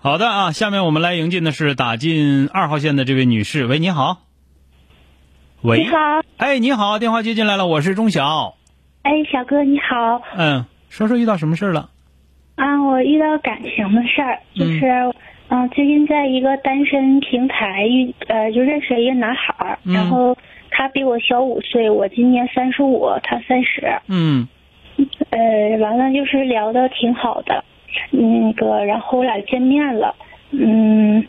好的啊，下面我们来迎进的是打进二号线的这位女士。喂，你好。喂，你好。哎，你好，电话接进来了，我是钟晓。哎，小哥你好。嗯，说说遇到什么事了？啊，我遇到感情的事儿，就是嗯，最近在一个单身平台遇呃，就认识了一个男孩儿，然后他比我小五岁，我今年三十五，他三十。嗯。呃，完了就是聊的挺好的，那个，然后我俩见面了，嗯，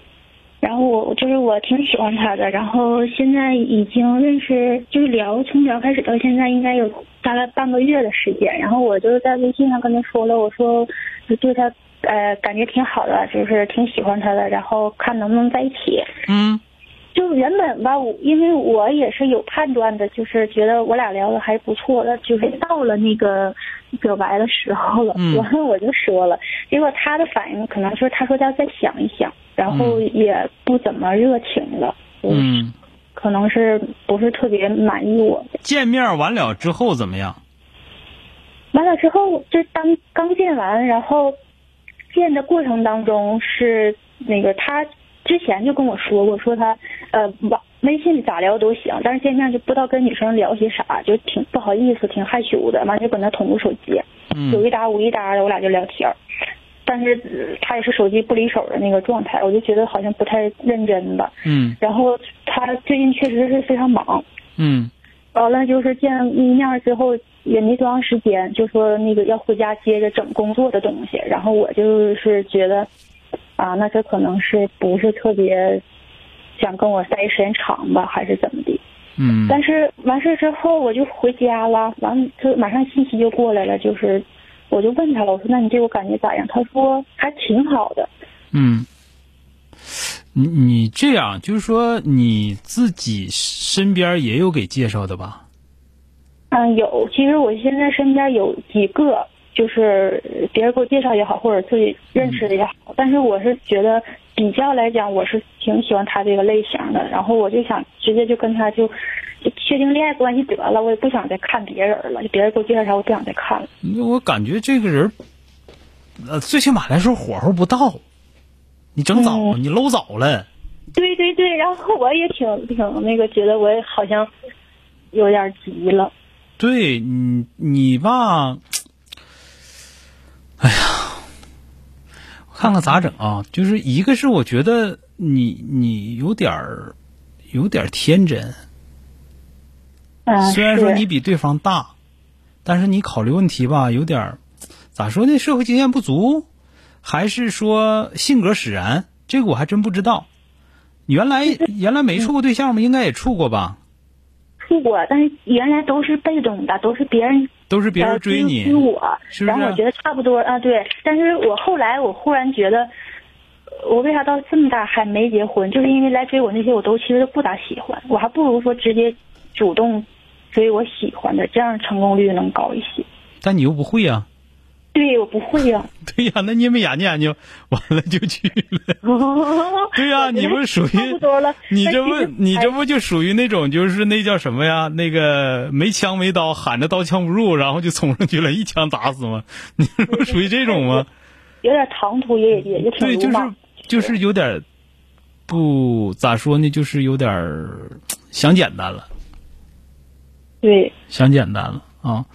然后我就是我挺喜欢他的，然后现在已经认识，就是聊从聊开始到现在应该有大概半个月的时间，然后我就在微信上跟他说了，我说就对他呃感觉挺好的，就是挺喜欢他的，然后看能不能在一起。嗯。就原本吧，因为我也是有判断的，就是觉得我俩聊的还不错的，就是到了那个表白的时候了，完了我就说了，结果他的反应可能是他说要再想一想，然后也不怎么热情了，嗯，可能是不是特别满意我。见面完了之后怎么样？完了之后就当刚见完，然后见的过程当中是那个他。之前就跟我说过，说他呃网微信咋聊都行，但是见面就不知道跟女生聊些啥，就挺不好意思，挺害羞的。完就搁那捅着手机，有一搭无一搭的，我俩就聊天但是他也是手机不离手的那个状态，我就觉得好像不太认真吧。嗯。然后他最近确实是非常忙。嗯。完了就是见一面之后也没多长时间，就说那个要回家接着整工作的东西，然后我就是觉得。啊，那这可能是不是特别想跟我待时间长吧，还是怎么的？嗯。但是完事之后我就回家了，完就马上信息就过来了，就是我就问他了，我说那你对我感觉咋样？他说还挺好的。嗯。你你这样就是说你自己身边也有给介绍的吧？嗯，有。其实我现在身边有几个。就是别人给我介绍也好，或者自己认识的也好，但是我是觉得比较来讲，我是挺喜欢他这个类型的。然后我就想直接就跟他就确定恋爱关系得了，我也不想再看别人了。就别人给我介绍啥，我不想再看了。我感觉这个人，呃，最起码来说火候不到，你整早，你搂早了。对对对，然后我也挺挺那个，觉得我也好像有点急了。对你，你吧。哎呀，看看咋整啊？就是一个是我觉得你你有点儿有点天真，虽然说你比对方大，但是你考虑问题吧有点儿咋说呢？社会经验不足，还是说性格使然？这个我还真不知道。你原来原来没处过对象吗？应该也处过吧？处过，但是原来都是被动的，都是别人。都是别人追你，追我，然后我觉得差不多啊，对。但是我后来我忽然觉得，我为啥到这么大还没结婚？就是因为来追我那些我都其实不咋喜欢，我还不如说直接主动追我喜欢的，这样成功率能高一些。但你又不会呀。对，我不会呀。对呀，那你也没研究研究，完了就去了。对呀，你不属于你这不你这不就属于那种就是那叫什么呀？那个没枪没刀，喊着刀枪不入，然后就冲上去了，一枪打死吗？你不属于这种吗？有点唐突，也也也挺对，就是就是有点不咋说呢，就是有点想简单了。对，想简单了。啊，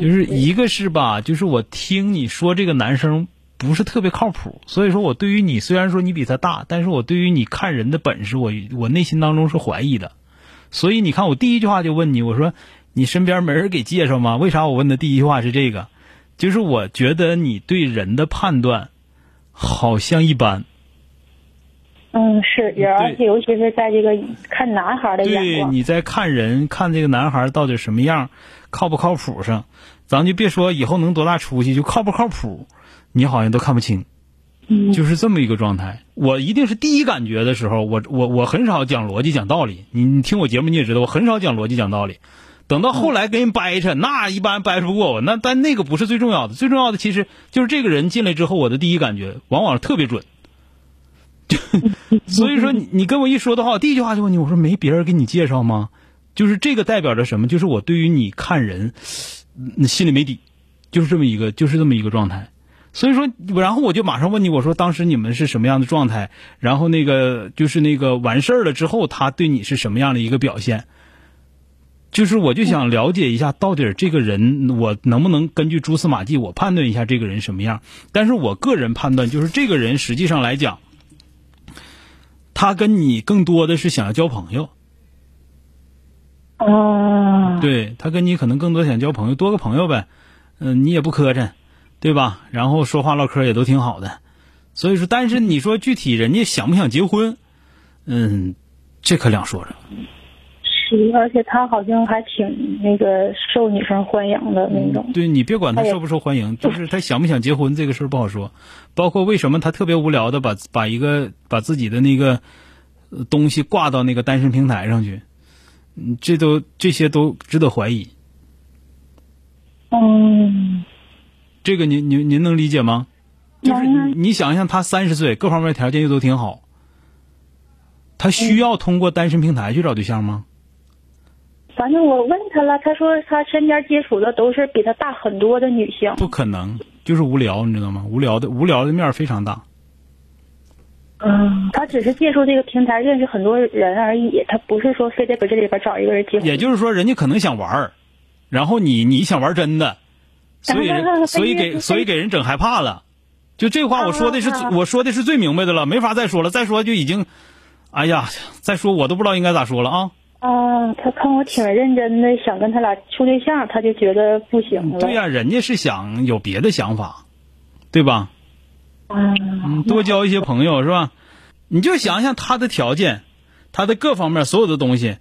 就是一个是吧，就是我听你说这个男生不是特别靠谱，所以说我对于你虽然说你比他大，但是我对于你看人的本事，我我内心当中是怀疑的。所以你看，我第一句话就问你，我说你身边没人给介绍吗？为啥我问的第一句话是这个？就是我觉得你对人的判断好像一般。嗯，是，而且尤其是在这个看男孩的眼光，对，你在看人看这个男孩到底什么样，靠不靠谱上，咱就别说以后能多大出息，就靠不靠谱，你好像都看不清。嗯就是这么一个状态。我一定是第一感觉的时候，我我我很少讲逻辑讲道理。你你听我节目你也知道，我很少讲逻辑讲道理。等到后来跟人掰扯，那一般掰扯不过我。那但那个不是最重要的，最重要的其实就是这个人进来之后，我的第一感觉往往特别准。就 所以说你你跟我一说的话，我第一句话就问你，我说没别人给你介绍吗？就是这个代表着什么？就是我对于你看人，心里没底，就是这么一个，就是这么一个状态。所以说，然后我就马上问你，我说当时你们是什么样的状态？然后那个就是那个完事儿了之后，他对你是什么样的一个表现？就是我就想了解一下，到底这个人我能不能根据蛛丝马迹，我判断一下这个人什么样？但是我个人判断，就是这个人实际上来讲，他跟你更多的是想要交朋友，啊，对他跟你可能更多想交朋友，多个朋友呗，嗯、你也不磕碜，对吧？然后说话唠嗑也都挺好的，所以说，但是你说具体人家想不想结婚，嗯，这可两说着。是，而且他好像还挺那个受女生欢迎的那种。对你别管他受不受欢迎，就是他想不想结婚这个事儿不好说。包括为什么他特别无聊的把把一个把自己的那个呃东西挂到那个单身平台上去，嗯，这都这些都值得怀疑。嗯，这个您您您能理解吗？就是你想想，他三十岁，各方面条件又都挺好，他需要通过单身平台去找对象吗？反正我问他了，他说他身边接触的都是比他大很多的女性。不可能，就是无聊，你知道吗？无聊的无聊的面非常大。嗯，他只是借助这个平台认识很多人而已，他不是说非得搁这里边找一个人结婚。也就是说，人家可能想玩儿，然后你你想玩真的，所以所以给 所以给人整害怕了。就这话我说的是啊我说的是最明白的了，没法再说了，再说就已经，哎呀，再说我都不知道应该咋说了啊。啊，他看我挺认真的，想跟他俩处对象，他就觉得不行了。对呀、人家是想有别的想法，对吧？啊，嗯，多交一些朋友是吧？你就想想他的条件，他的各方面所有的东西，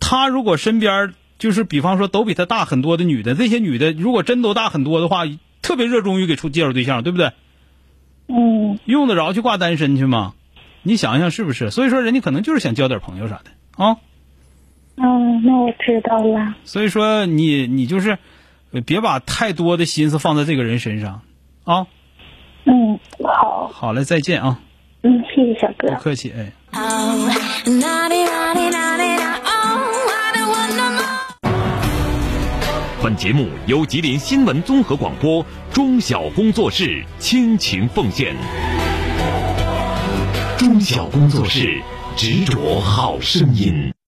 他如果身边就是比方说都比他大很多的女的，这些女的如果真都大很多的话，特别热衷于给出介绍对象，对不对？嗯，用得着去挂单身去吗？你想想是不是？所以说人家可能就是想交点朋友啥的啊。嗯，那我知道了。所以说你你就是呃别把太多的心思放在这个人身上啊。嗯，好，好嘞，再见啊，嗯，谢谢小哥不。客气哎。Oh, oh. 本节目由吉林新闻综合广播中小工作室倾情奉献。中小工作室执着好声音。